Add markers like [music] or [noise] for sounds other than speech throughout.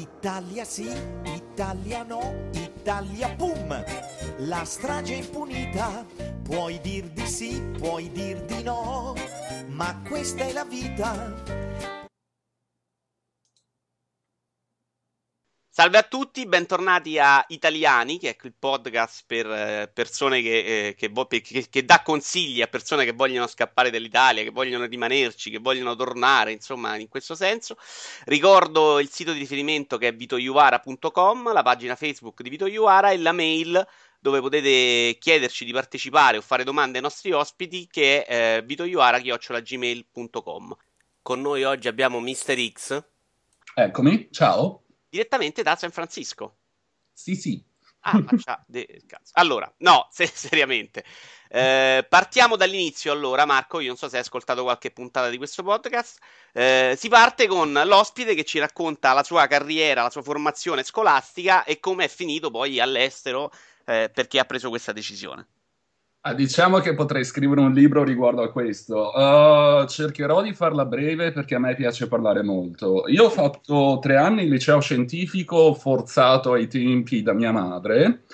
Italia sì, Italia no, Italia pum! La strage è impunita, puoi dir di sì, puoi dir di no, ma questa è la vita. Salve a tutti, bentornati a Italiani, che è il podcast per eh, persone che, eh, che, che, che, dà consigli a persone che vogliono scappare dall'Italia, che vogliono rimanerci, che vogliono tornare, insomma, in questo senso. Ricordo il sito di riferimento che è vitoiuvara.com, la pagina Facebook di Vito Iuvara e la mail dove potete chiederci di partecipare o fare domande ai nostri ospiti che è eh, vitoiuvara.gmail.com. Con noi oggi abbiamo Mr. X. Eccomi, ciao direttamente da San Francisco. Sì, sì. Ah, [laughs] de... Allora, no, [laughs] se- seriamente. Eh, partiamo dall'inizio allora, Marco. Io non so se hai ascoltato qualche puntata di questo podcast. Eh, si parte con l'ospite che ci racconta la sua carriera, la sua formazione scolastica e come è finito poi all'estero eh, perché ha preso questa decisione. Ah, diciamo che potrei scrivere un libro riguardo a questo. Uh, cercherò di farla breve perché a me piace parlare molto. Io ho fatto tre anni in liceo scientifico forzato ai tempi da mia madre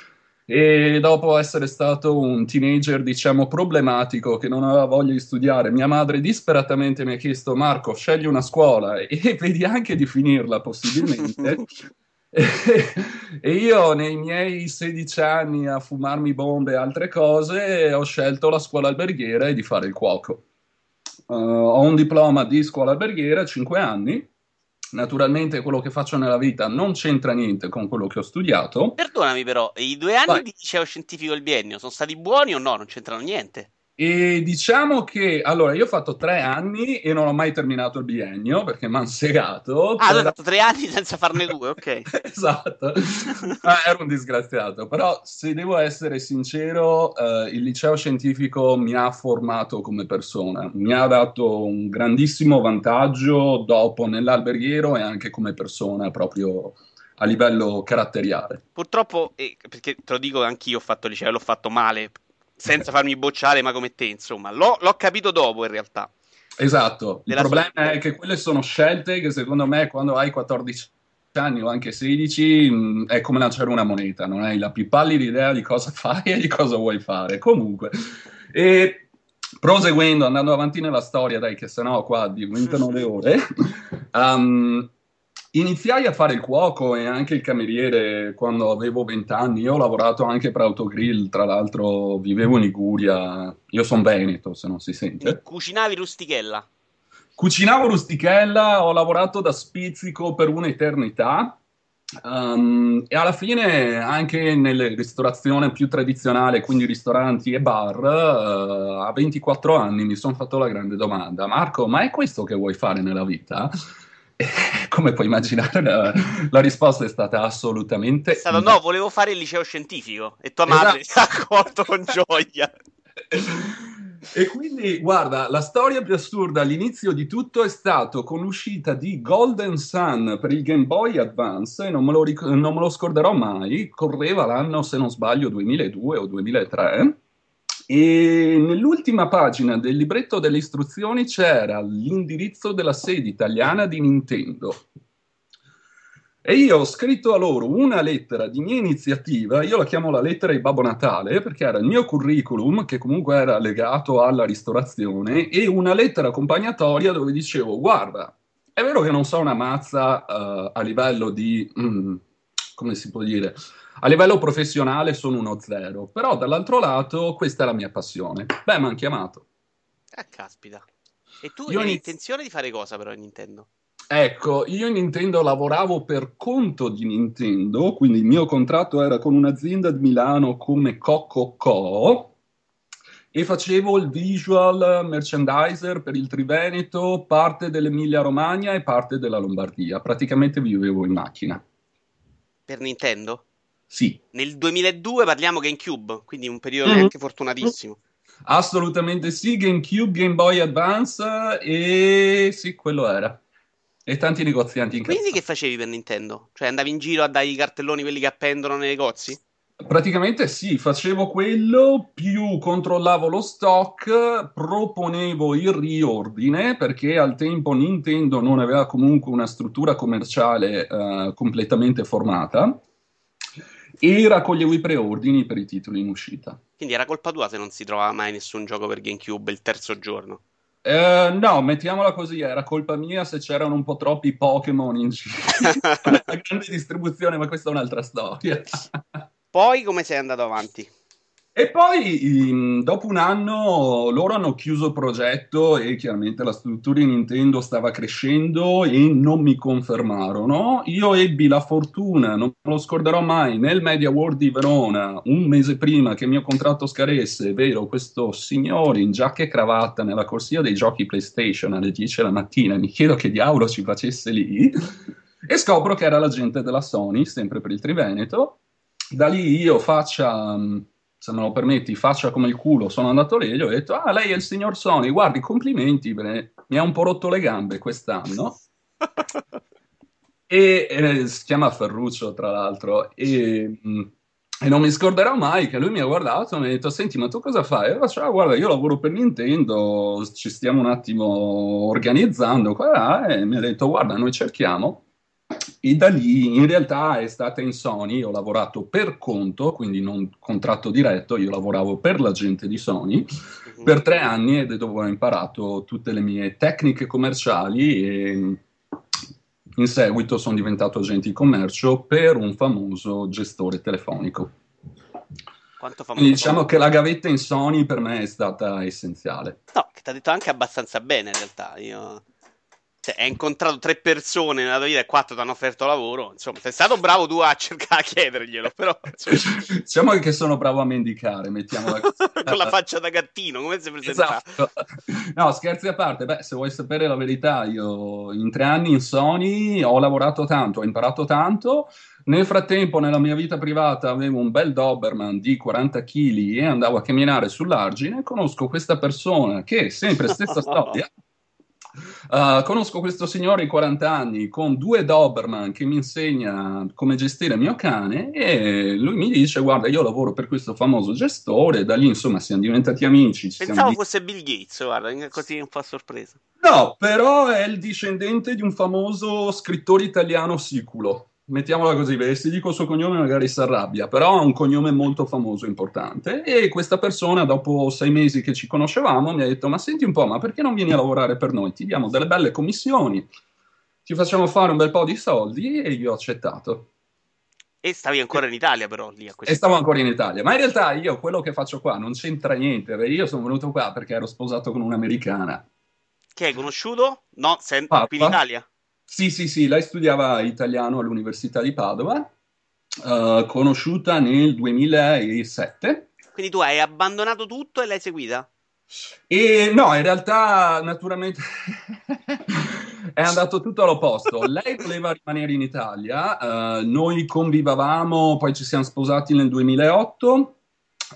e dopo essere stato un teenager, diciamo, problematico che non aveva voglia di studiare, mia madre disperatamente mi ha chiesto Marco, scegli una scuola e [laughs] vedi anche di finirla possibilmente. [laughs] [laughs] e io nei miei 16 anni a fumarmi bombe e altre cose ho scelto la scuola alberghiera e di fare il cuoco. Uh, ho un diploma di scuola alberghiera, 5 anni. Naturalmente quello che faccio nella vita non c'entra niente con quello che ho studiato. Perdonami però, i due anni Vai. di liceo scientifico del biennio sono stati buoni o no? Non c'entrano niente. E diciamo che allora io ho fatto tre anni e non ho mai terminato il biennio perché mi hanno segato. Ah, per... hai fatto tre anni senza farne due, ok. [laughs] esatto, ah, ero un disgraziato. Però se devo essere sincero, eh, il liceo scientifico mi ha formato come persona, mi ha dato un grandissimo vantaggio dopo nell'alberghiero e anche come persona proprio a livello caratteriale. Purtroppo, eh, perché te lo dico anch'io, ho fatto liceo, l'ho fatto male senza farmi bocciare, ma come te, insomma. L'ho, l'ho capito dopo, in realtà. Esatto. Il problema sua... è che quelle sono scelte che, secondo me, quando hai 14 anni o anche 16, mh, è come lanciare una moneta. Non hai la più pallida idea di cosa [laughs] fai e di cosa vuoi fare. Comunque. E proseguendo, andando avanti nella storia, dai, che sennò qua diventano le ore. [laughs] Um, Iniziai a fare il cuoco e anche il cameriere quando avevo vent'anni. Io ho lavorato anche per Autogrill, tra l'altro vivevo in Liguria. Io sono veneto, se non si sente. Cucinavi rustichella? Cucinavo rustichella, ho lavorato da spizzico per un'eternità. Um, e alla fine anche nelle ristorazioni più tradizionali, quindi ristoranti e bar, uh, a 24 anni mi sono fatto la grande domanda, Marco, ma è questo che vuoi fare nella vita? Come puoi immaginare, la, la, risposta è stata assolutamente. È stato no. volevo fare il liceo scientifico e tua madre esatto. si ha accorto con gioia. E quindi, guarda, la storia più assurda all'inizio di tutto è stato con l'uscita di Golden Sun per il Game Boy Advance, e non me lo, ric- non me lo scorderò mai, correva l'anno, se non sbaglio, 2002 o 2003 e nell'ultima pagina del libretto delle istruzioni c'era l'indirizzo della sede italiana di Nintendo. E io ho scritto a loro una lettera di mia iniziativa, io la chiamo la lettera di Babbo Natale, perché era il mio curriculum, che comunque era legato alla ristorazione, e una lettera accompagnatoria dove dicevo, guarda, è vero che non so una mazza uh, a livello di, mm, come si può dire, a livello professionale sono uno zero, però dall'altro lato questa è la mia passione. Beh, mi hanno chiamato. Ah, caspita. E tu io hai iniz... intenzione di fare cosa però in Nintendo? Ecco, io in Nintendo lavoravo per conto di Nintendo, quindi il mio contratto era con un'azienda di Milano come Coco Co. E facevo il visual merchandiser per il Triveneto, parte dell'Emilia Romagna e parte della Lombardia. Praticamente vivevo in macchina. Per Nintendo? Sì. Nel 2002 parliamo GameCube, quindi un periodo mm-hmm. anche fortunatissimo. Assolutamente sì, GameCube, Game Boy Advance e sì, quello era. E tanti negozianti in Quindi che facevi per Nintendo? Cioè andavi in giro a dare i cartelloni quelli che appendono nei negozi? Praticamente sì, facevo quello, più controllavo lo stock, proponevo il riordine perché al tempo Nintendo non aveva comunque una struttura commerciale uh, completamente formata e raccoglievo i preordini per i titoli in uscita. Quindi era colpa tua se non si trovava mai nessun gioco per GameCube il terzo giorno? Uh, no, mettiamola così, era colpa mia se c'erano un po' troppi Pokémon in giro. La [laughs] [laughs] grande distribuzione, ma questa è un'altra storia. Poi come sei andato avanti? E poi, dopo un anno, loro hanno chiuso il progetto e chiaramente la struttura di Nintendo stava crescendo e non mi confermarono. Io ebbi la fortuna, non lo scorderò mai, nel Media World di Verona, un mese prima che il mio contratto scadesse, vero, questo signore in giacca e cravatta nella corsia dei giochi PlayStation alle 10 della mattina, mi chiedo che diavolo ci facesse lì, e scopro che era l'agente della Sony, sempre per il Triveneto, da lì io faccia, mm, se me lo permetti, faccia come il culo, sono andato lì e gli ho detto, ah, lei è il signor Sony, guardi, complimenti, beh, mi ha un po' rotto le gambe quest'anno. e eh, si chiama Ferruccio, tra l'altro, e, mm, e, non mi scorderò mai che lui mi ha guardato e mi ha detto, senti, ma tu cosa fai? E faccio, ah, guarda, io lavoro per Nintendo, ci stiamo un attimo organizzando qua, e mi ha detto, guarda, noi cerchiamo e da lì in realtà è stata in Sony, ho lavorato per conto, quindi non contratto diretto, io lavoravo per la gente di Sony uh-huh. per tre anni ed è dove ho imparato tutte le mie tecniche commerciali e in seguito sono diventato agente di commercio per un famoso gestore telefonico. Quanto famoso? Quindi diciamo che la gavetta in Sony per me è stata essenziale. No, che ti ha detto anche abbastanza bene in realtà. Io cioè, hai incontrato tre persone nella tua vita e quattro ti hanno offerto lavoro. Insomma, sei stato bravo tu a cercare a chiederglielo, però... diciamo [laughs] che sono bravo a mendicare, mettiamola. [laughs] Con la faccia da gattino, come si presenta? Esatto. No, scherzi a parte, beh, se vuoi sapere la verità, io in tre anni in Sony ho lavorato tanto, ho imparato tanto. Nel frattempo, nella mia vita privata, avevo un bel Doberman di 40 kg e andavo a camminare sull'argine. Conosco questa persona che, sempre stessa [laughs] storia, Uh, conosco questo signore di 40 anni con due Doberman che mi insegna come gestire il mio cane e lui mi dice guarda io lavoro per questo famoso gestore da lì insomma siamo diventati amici. Pensavo fosse Bill Gates, guarda, così un po' sorpreso. No, però è il discendente di un famoso scrittore italiano siculo mettiamola così, perché se dico il suo cognome magari si arrabbia, però ha un cognome molto famoso, importante, e questa persona dopo sei mesi che ci conoscevamo mi ha detto, ma senti un po', ma perché non vieni a lavorare per noi? Ti diamo delle belle commissioni, ti facciamo fare un bel po' di soldi e io ho accettato. E stavi ancora in Italia però lì a questo E stavo ancora in Italia, ma in realtà io quello che faccio qua non c'entra niente, io sono venuto qua perché ero sposato con un'americana. Che hai conosciuto? No, qui in Italia? Sì, sì, sì, lei studiava italiano all'Università di Padova, uh, conosciuta nel 2007. Quindi tu hai abbandonato tutto e l'hai seguita? E no, in realtà, naturalmente, [laughs] è andato tutto all'opposto. Lei voleva rimanere in Italia, uh, noi convivavamo, poi ci siamo sposati nel 2008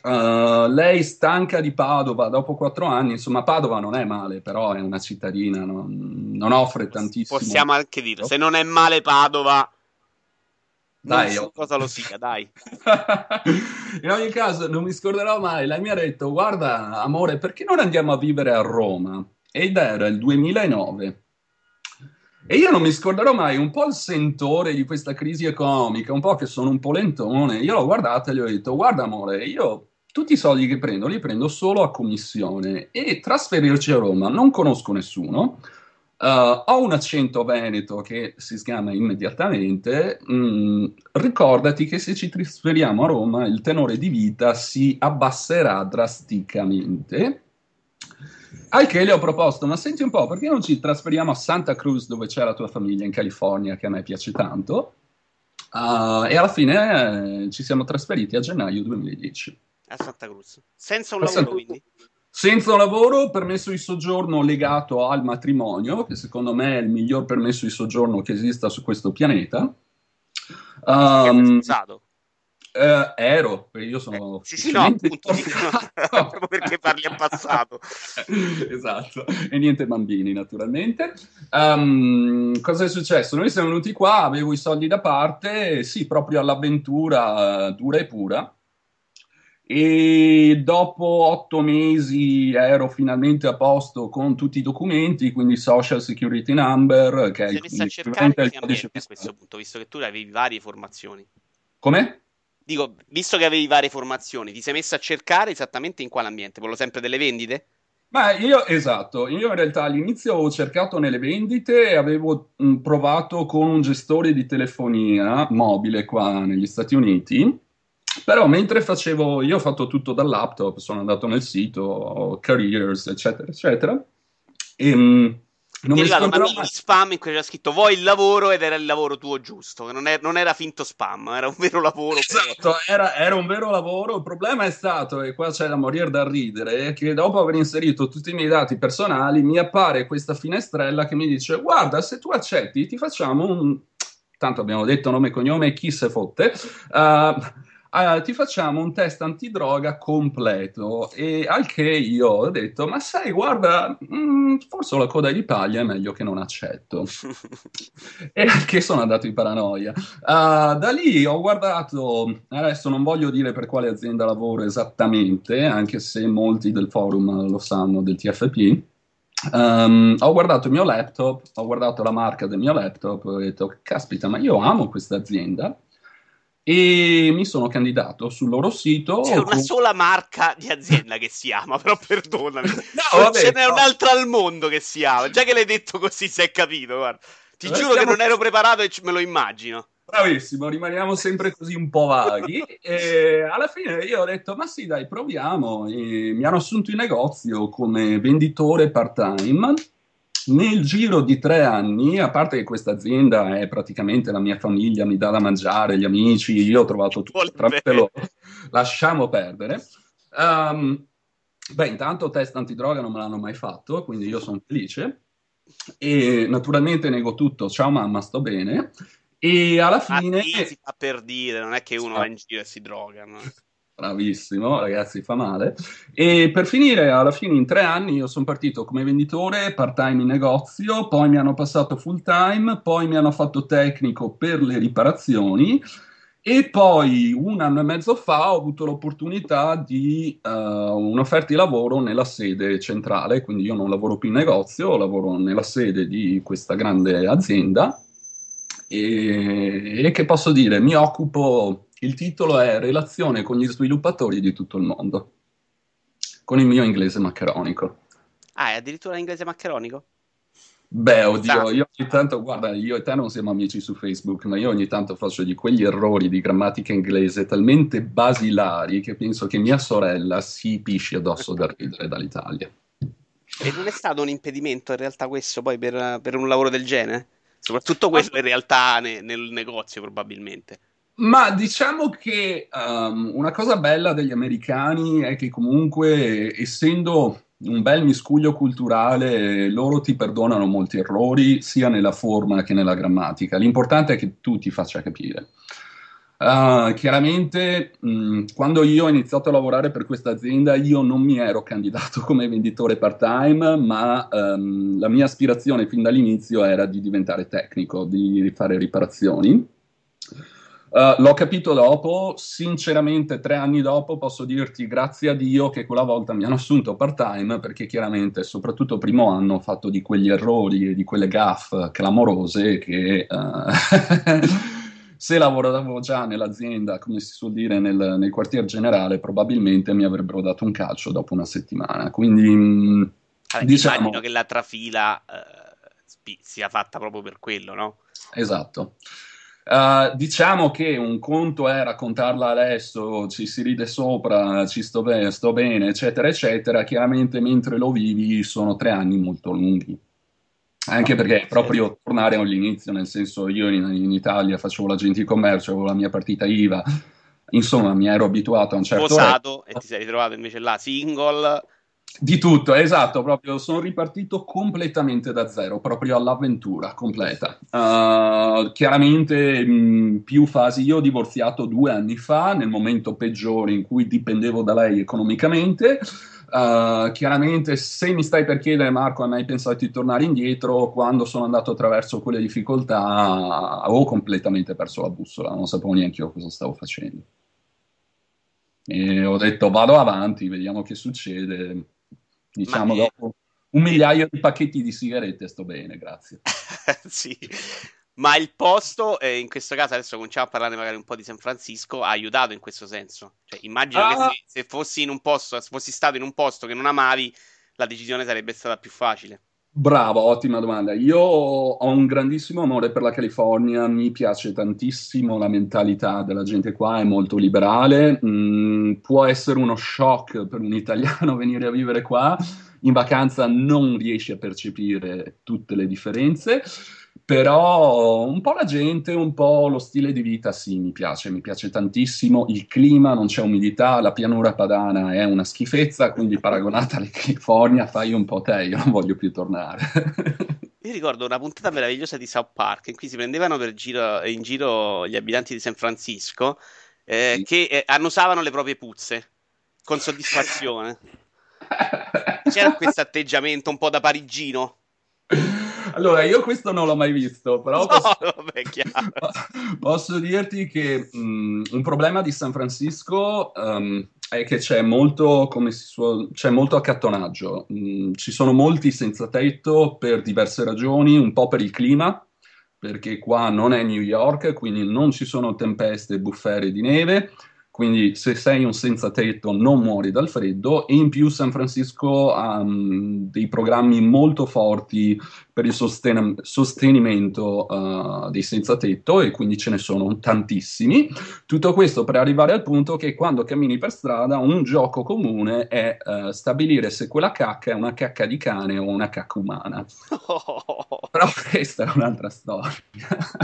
Uh, lei stanca di Padova dopo quattro anni, insomma Padova non è male, però è una cittadina, non, non offre tantissimo. Possiamo anche dire, se non è male Padova, dai, non so cosa lo sia, dai. [laughs] In ogni caso, non mi scorderò mai, lei mi ha detto, guarda amore, perché non andiamo a vivere a Roma? Ed era il 2009. E io non mi scorderò mai un po' il sentore di questa crisi economica, un po' che sono un po' lentone. Io l'ho guardata e gli ho detto: Guarda, amore, io tutti i soldi che prendo li prendo solo a commissione e trasferirci a Roma non conosco nessuno. Uh, ho un accento veneto che si sgama immediatamente. Mm, ricordati che se ci trasferiamo a Roma il tenore di vita si abbasserà drasticamente. Al che le ho proposto, ma senti un po', perché non ci trasferiamo a Santa Cruz dove c'è la tua famiglia in California, che a me piace tanto? Uh, e alla fine eh, ci siamo trasferiti a gennaio 2010. A Santa Cruz. Senza un a lavoro, Santa... quindi? Senza un lavoro, permesso di soggiorno legato al matrimonio, che secondo me è il miglior permesso di soggiorno che esista su questo pianeta. Um, Uh, ero, perché io sono... Eh, sì, sì, no, appunto, proprio [laughs] perché parli a passato. [laughs] esatto, e niente bambini naturalmente. Um, cosa è successo? Noi siamo venuti qua, avevo i soldi da parte, sì, proprio all'avventura uh, dura e pura. e dopo otto mesi ero finalmente a posto con tutti i documenti, quindi Social Security Number, che è messo a il cercare che codice ambiente a questo fiscale. punto, visto che tu avevi varie formazioni. Come? Dico, visto che avevi varie formazioni, ti sei messo a cercare esattamente in quale ambiente? Quello sempre delle vendite? Ma io, esatto, io in realtà all'inizio ho cercato nelle vendite e avevo mh, provato con un gestore di telefonia mobile qua negli Stati Uniti, però mentre facevo, io ho fatto tutto dal laptop, sono andato nel sito, careers, eccetera, eccetera, e mh, non mi arrivato una mini spam in cui c'era scritto vuoi il lavoro ed era il lavoro tuo giusto, che non, è- non era finto spam, era un vero lavoro. Esatto, era, era un vero lavoro. Il problema è stato, e qua c'è da morire da ridere, che dopo aver inserito tutti i miei dati personali mi appare questa finestrella che mi dice: Guarda, se tu accetti, ti facciamo un. Tanto abbiamo detto nome e cognome, chi se fotte. Uh, Uh, ti facciamo un test antidroga completo e al che io ho detto ma sai guarda mh, forse la coda di paglia è meglio che non accetto. [laughs] E al che sono andato in paranoia. Uh, da lì ho guardato, adesso non voglio dire per quale azienda lavoro esattamente, anche se molti del forum lo sanno, del TFP. Um, ho guardato il mio laptop, ho guardato la marca del mio laptop e ho detto, caspita, ma io amo questa azienda e mi sono candidato sul loro sito. C'è una con- sola marca di azienda che si ama, [laughs] però perdonami. No, vabbè, ce n'è no. un'altra al mondo che si ama. Già che l'hai detto così, si è capito, guarda. Ti Vabbè, giuro che stiamo- non ero preparato e me lo immagino. Bravissimo, rimaniamo sempre così un po' vaghi. E alla fine io ho detto: Ma sì, dai, proviamo. E mi hanno assunto in negozio come venditore part-time. Nel giro di tre anni, a parte che questa azienda è praticamente la mia famiglia, mi dà da mangiare, gli amici, io ho trovato tutto tramite loro, lasciamo perdere. Ehm, beh, intanto test antidroga non me l'hanno mai fatto, quindi io sono felice. E naturalmente nego tutto, ciao mamma, sto bene. E alla Ma fine, sì, fa per dire, non è che uno Ah. va in giro e si droga. no? Bravissimo, ragazzi, fa male. E per finire, alla fine, in tre anni, io sono partito come venditore part-time in negozio, poi mi hanno passato full-time, poi mi hanno fatto tecnico per le riparazioni. E poi un anno e mezzo fa ho avuto l'opportunità di eh, un'offerta di lavoro nella sede centrale, quindi io non lavoro più in negozio, lavoro nella sede di questa grande azienda e, e che posso dire, mi occupo, il titolo è Relazione con gli sviluppatori di tutto il mondo, con il mio inglese maccheronico. Ah, è addirittura l'inglese maccheronico? Beh, oddio, io ogni tanto, guarda, io e te non siamo amici su Facebook, ma io ogni tanto faccio di quegli errori di grammatica inglese talmente basilari che penso che mia sorella si pisci addosso da ridere dall'Italia. E non è stato un impedimento in realtà questo poi per, per un lavoro del genere? Soprattutto quello in realtà ne- nel negozio probabilmente. Ma diciamo che um, una cosa bella degli americani è che comunque, essendo un bel miscuglio culturale, loro ti perdonano molti errori, sia nella forma che nella grammatica. L'importante è che tu ti faccia capire. Uh, chiaramente, mh, quando io ho iniziato a lavorare per questa azienda, io non mi ero candidato [laughs] come venditore part-time, ma um, la mia aspirazione fin dall'inizio era di diventare tecnico, di fare riparazioni. Uh, l'ho capito dopo, sinceramente tre anni dopo posso dirti grazie a Dio che quella volta mi hanno assunto part-time perché chiaramente soprattutto primo anno ho fatto di quegli errori e di quelle gaffe clamorose che uh, [laughs] se lavoravo già nell'azienda, come si suol dire nel, nel, quartier generale, probabilmente mi avrebbero dato un calcio dopo una settimana. Quindi mh, Vabbè, diciamo... immagino che la trafila eh, sia fatta proprio per quello, no? Esatto. Uh, diciamo che un conto è raccontarla adesso, ci si ride sopra, ci sto, be- sto bene, eccetera, eccetera. Chiaramente mentre lo vivi sono tre anni molto lunghi. Anche perché proprio tornare all'inizio, nel senso io in, in Italia facevo l'agente di commercio, avevo la mia partita IVA, insomma mi ero abituato a un certo... Sposato e ti sei ritrovato invece là single... Di tutto, esatto, proprio sono ripartito completamente da zero, proprio all'avventura completa. Uh, chiaramente mh, più fasi, io ho divorziato due anni fa, nel momento peggiore in cui dipendevo da lei economicamente. Uh, chiaramente se mi stai per chiedere Marco hai mai pensato di tornare indietro quando sono andato attraverso quelle difficoltà avevo completamente perso la bussola non sapevo neanche io cosa stavo facendo E ho detto vado avanti, vediamo che succede. Diciamo Ma, eh, dopo un migliaio di pacchetti di sigarette sto bene, grazie. [laughs] sì. Ma il posto, eh, in questo caso, adesso cominciamo a parlare magari un po' di San Francisco, ha aiutato in questo senso. Cioè, immagino Ah, che se, se fossi in un posto, se fossi stato in un posto che non amavi, la decisione sarebbe stata più facile. Bravo, ottima domanda. Io ho un grandissimo amore per la California, mi piace tantissimo la mentalità della gente qua, è molto liberale. Mm, può essere uno shock per un italiano [laughs] venire a vivere qua. In vacanza non riesci a percepire tutte le differenze, però un po' la gente, un po' lo stile di vita, sì, mi piace, mi piace tantissimo. Il clima, non c'è umidità, la pianura padana è una schifezza, quindi paragonata alla California fai un po' te, io non voglio più tornare. [laughs] Io ricordo una puntata meravigliosa di South Park in cui si prendevano per giro, in giro gli abitanti di San Francisco eh, Sì. che eh, annusavano le proprie puzze con soddisfazione. [laughs] C'era questo atteggiamento un po' da parigino. Allora, io questo non l'ho mai visto, però No, posso, [laughs] vabbè, [laughs] posso dirti che mh, un problema di San Francisco ehm, è che c'è molto, come si suol- c'è molto accattonaggio. Mh, ci sono molti senza tetto per diverse ragioni, un po' per il clima, perché qua non è New York, quindi non ci sono tempeste e bufere di neve. Quindi se sei un senza tetto non muori dal freddo e in più San Francisco ha mh, dei programmi molto forti per il sosten- sostenimento uh, dei senza tetto e quindi ce ne sono tantissimi. Tutto questo per arrivare al punto che quando cammini per strada un gioco comune è uh, stabilire se quella cacca è una cacca di cane o una cacca umana. [laughs] Però questa è un'altra storia.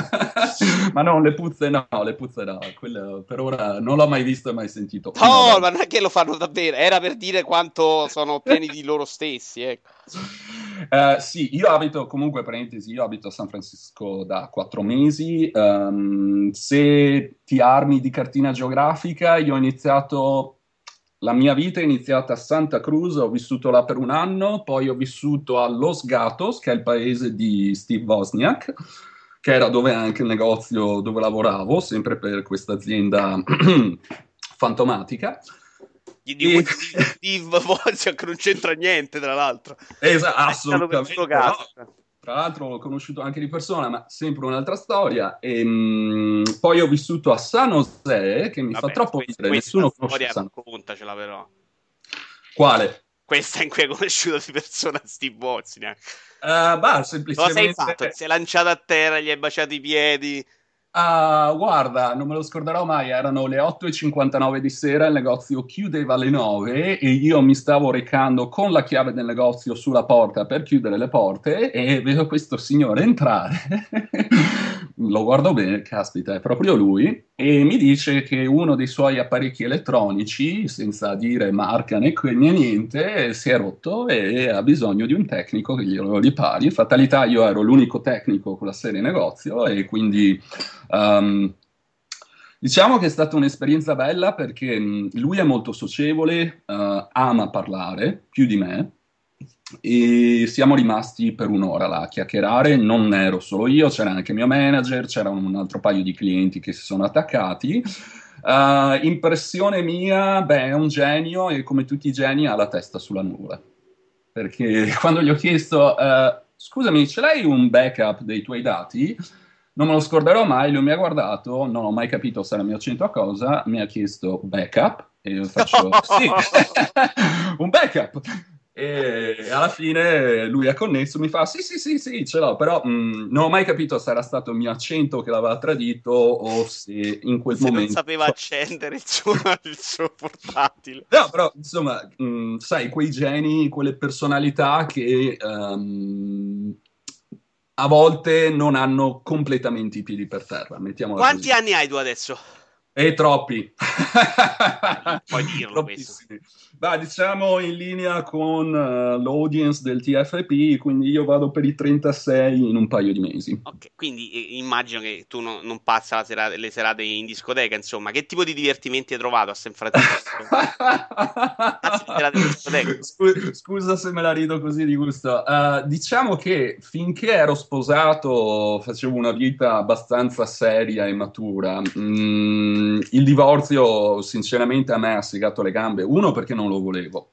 [laughs] ma no, le puzze no, le puzze no, Quello per ora non l'ho mai visto e mai sentito. No, No, ma non è che lo fanno davvero, era per dire quanto sono pieni di loro stessi, ecco. Eh, [laughs] sì, io abito comunque, parentesi, io abito a San Francisco da quattro mesi. Ehm, se ti armi di cartina geografica, io ho iniziato, la mia vita è iniziata a Santa Cruz, ho vissuto là per un anno, poi ho vissuto a Los Gatos, che è il paese di Steve Wozniak, che era dove anche il negozio dove lavoravo, sempre per questa azienda [clears throat] fantomatica. Di, di, di Wozniak non c'entra niente, tra l'altro. Esa- È stato per assolutamente. no. Tra l'altro l'ho conosciuto anche di persona, ma sempre un'altra storia. E, mh, poi ho vissuto a San José, che mi fa Vabbè, troppo questa- ridere, nessuno conosce San raccontacela però. Quale? Questa in cui hai conosciuto di persona Steve Wozniak. Eh, bah, Cosa hai semplicemente... fatto? Si è lanciato a terra, gli hai baciato i piedi. Ah, guarda, non me lo scorderò mai, erano le 8.59 di sera, il negozio chiudeva alle 9 e io mi stavo recando con la chiave del negozio sulla porta per chiudere le porte e vedo questo signore entrare. [laughs] Lo guardo bene, caspita, è proprio lui, e mi dice che uno dei suoi apparecchi elettronici, senza dire marca né, né niente, si è rotto e ha bisogno di un tecnico che glielo ripari. Fatalità io ero l'unico tecnico con la serie negozio e quindi... Um, diciamo che è stata un'esperienza bella perché lui è molto socievole, uh, ama parlare più di me e siamo rimasti per un'ora là a chiacchierare. Non ero solo io, c'era anche mio manager, c'era un altro paio di clienti che si sono attaccati. Uh, impressione mia, beh, è un genio e come tutti i geni ha la testa sulla nuvola. Perché [laughs] quando gli ho chiesto, uh, scusami, ce l'hai un backup dei tuoi dati? Non me lo scorderò mai, lui mi ha guardato, non ho mai capito se era mio accento a cosa, mi ha chiesto backup e io faccio [laughs] sì, [laughs] un backup. E alla fine lui ha connesso, mi fa sì sì sì sì ce l'ho, però mh, non ho mai capito se era stato il mio accento che l'aveva tradito o se in quel Se non momento... sapeva [laughs] accendere il suo, il suo portatile. No, però insomma, mh, sai, quei geni, quelle personalità che ehm, a volte non hanno completamente i piedi per terra, mettiamola Quanti così. anni hai tu adesso? E troppi. Puoi dirlo Troppissimi. Beh, diciamo in linea con uh, l'audience del TFP, quindi io vado per i 36 in un paio di mesi. Ok, quindi eh, immagino che tu non, non passa la sera- le serate in discoteca, insomma. Che tipo di divertimenti hai trovato a San Francisco? Cazzo di serate in discoteca? Scu- Scusa se me la rido così di gusto. Uh, diciamo che finché ero sposato facevo una vita abbastanza seria e matura. Mm, il divorzio, sinceramente, a me ha segato le gambe. Uno, perché non lo volevo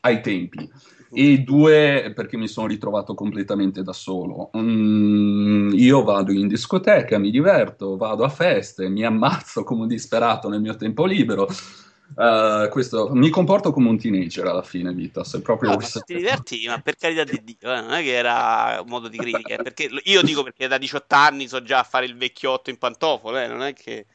ai tempi e due perché mi sono ritrovato completamente da solo. Mm, io vado in discoteca, mi diverto, vado a feste, mi ammazzo come un disperato nel mio tempo libero. Uh, questo, mi comporto come un teenager alla fine, vita. Se proprio no, questo... ti diverti, ma per carità di Dio, eh, non è che era un modo di critica. Eh, perché, io dico perché da 18 anni so già fare il vecchiotto in pantofole, eh, non è che.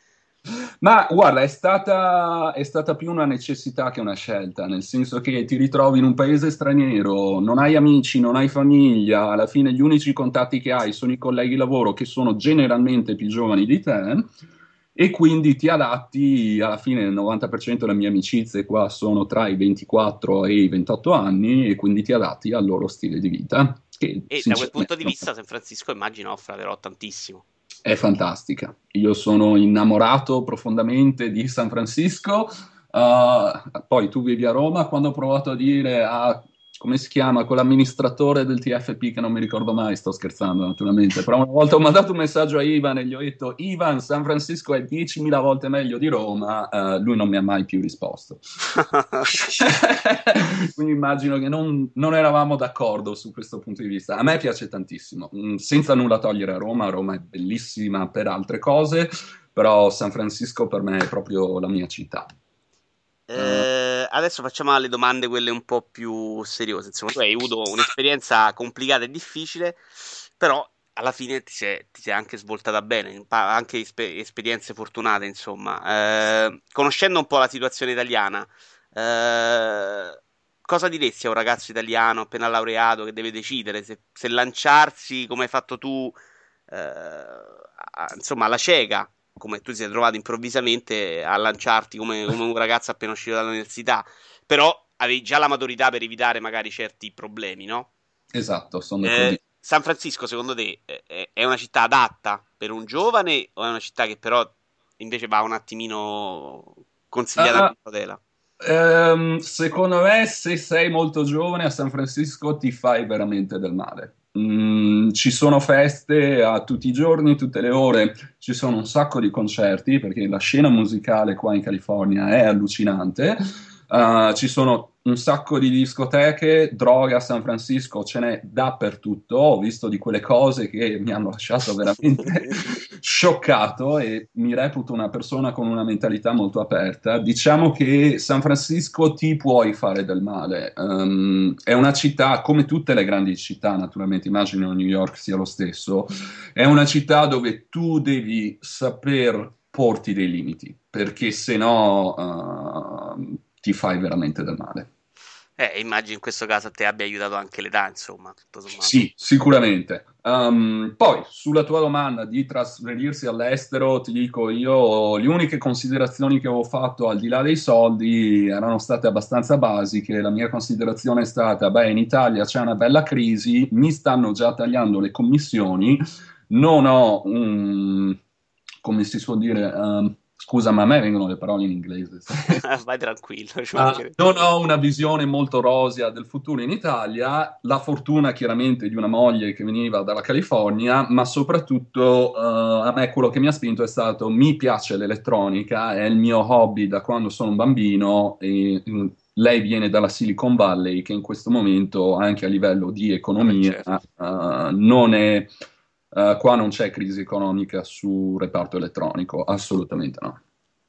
Ma guarda, è stata, è stata, più una necessità che una scelta, nel senso che ti ritrovi in un paese straniero, non hai amici, non hai famiglia, alla fine gli unici contatti che hai sono i colleghi di lavoro che sono generalmente più giovani di te e quindi ti adatti, alla fine il 90% delle mie amicizie qua sono tra i 24 e i 28 anni e quindi ti adatti al loro stile di vita. Che, e da quel punto di vista San Francisco immagino offra però tantissimo è fantastica. Io sono innamorato profondamente di San Francisco. Uh, poi tu vivi a Roma, quando ho provato a dire a come si chiama, quell'amministratore del TFP che non mi ricordo mai, sto scherzando naturalmente, però una volta ho mandato un messaggio a Ivan e gli ho detto Ivan, San Francisco è 10.000 volte meglio di Roma, uh, lui non mi ha mai più risposto. [laughs] Quindi immagino che non, non, eravamo d'accordo su questo punto di vista. A me piace tantissimo, mm, senza nulla togliere a Roma, Roma è bellissima per altre cose, però San Francisco per me è proprio la mia città. Eh, adesso facciamo le domande quelle un po' più seriose. Insomma, tu hai avuto un'esperienza complicata e difficile, però alla fine ti sei, ti sei anche svoltata bene, anche esper- esperienze fortunate, insomma. Eh, conoscendo un po' la situazione italiana, eh, cosa diresti a un ragazzo italiano appena laureato che deve decidere se, se lanciarsi come hai fatto tu, eh, insomma, alla cieca come tu ti sei trovato improvvisamente a lanciarti come, come un ragazzo appena uscito dall'università, però avevi già la maturità per evitare magari certi problemi, no? Esatto, sono eh, San Francisco, secondo te, è una città adatta per un giovane o è una città che però invece va un attimino consigliata in cautela? Um, secondo me, se sei molto giovane a San Francisco ti fai veramente del male. Mm, ci sono feste a tutti i giorni, tutte le ore, ci sono un sacco di concerti perché la scena musicale qua in California è allucinante. Uh, ci sono un sacco di discoteche, droga a San Francisco ce n'è dappertutto. Ho visto di quelle cose che mi hanno lasciato [laughs] veramente scioccato e mi reputo una persona con una mentalità molto aperta. Diciamo che San Francisco ti puoi fare del male. Um, è una città, come tutte le grandi città, naturalmente, immagino New York sia lo stesso, è una città dove tu devi saper porti dei limiti, perché se no uh, ti fai veramente del male. Eh, immagino in questo caso te abbia aiutato anche l'età, insomma, tutto sommato. Sì, sicuramente. Um, poi, sulla tua domanda di trasferirsi all'estero, ti dico io, le uniche considerazioni che avevo fatto al di là dei soldi erano state abbastanza basiche. La mia considerazione è stata, beh, in Italia c'è una bella crisi, mi stanno già tagliando le commissioni, non ho un, come si suol dire... Um, Scusa, ma a me vengono le parole in inglese. [laughs] Vai tranquillo. Uh, non ho una visione molto rosea del futuro in Italia, la fortuna chiaramente di una moglie che veniva dalla California, ma soprattutto uh, a me quello che mi ha spinto è stato mi piace l'elettronica, è il mio hobby da quando sono un bambino e mm, lei viene dalla Silicon Valley che in questo momento anche a livello di economia uh, non è Uh, qua non c'è crisi economica sul reparto elettronico, assolutamente no.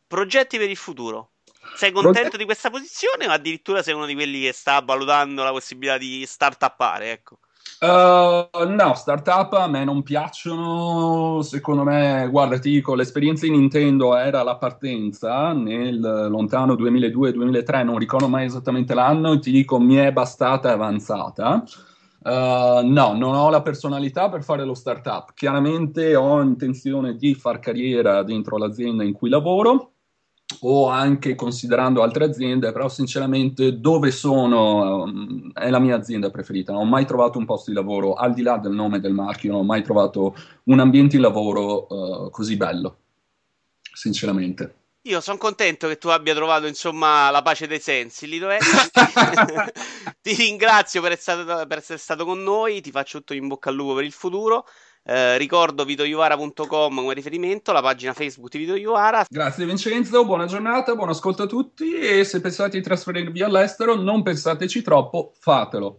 Progetti per il futuro? Sei contento Proget- di questa posizione o addirittura sei uno di quelli che sta valutando la possibilità di start-upare? Ecco. Uh, no, startup a me non piacciono. Secondo me, guarda, ti dico, l'esperienza in Nintendo era la partenza nel lontano 2002-2003, non ricordo mai esattamente l'anno, e ti dico, mi è bastata avanzata. Uh, no, non ho la personalità per fare lo startup. Chiaramente ho intenzione di far carriera dentro l'azienda in cui lavoro o anche considerando altre aziende, però sinceramente dove sono um, è la mia azienda preferita. Non ho mai trovato un posto di lavoro al di là del nome del marchio, non ho mai trovato un ambiente di lavoro uh, così bello, sinceramente. Io sono contento che tu abbia trovato insomma la pace dei sensi, lì Lidoetti. [laughs] ti ringrazio per, stato, per essere, stato, con noi, ti faccio tutto in bocca al lupo per il futuro. Eh, ricordo vitoiuvara.com come riferimento, la pagina Facebook di Vito Iuvara. Grazie Vincenzo, buona giornata, buon ascolto a tutti e se pensate di trasferirvi all'estero non pensateci troppo, fatelo.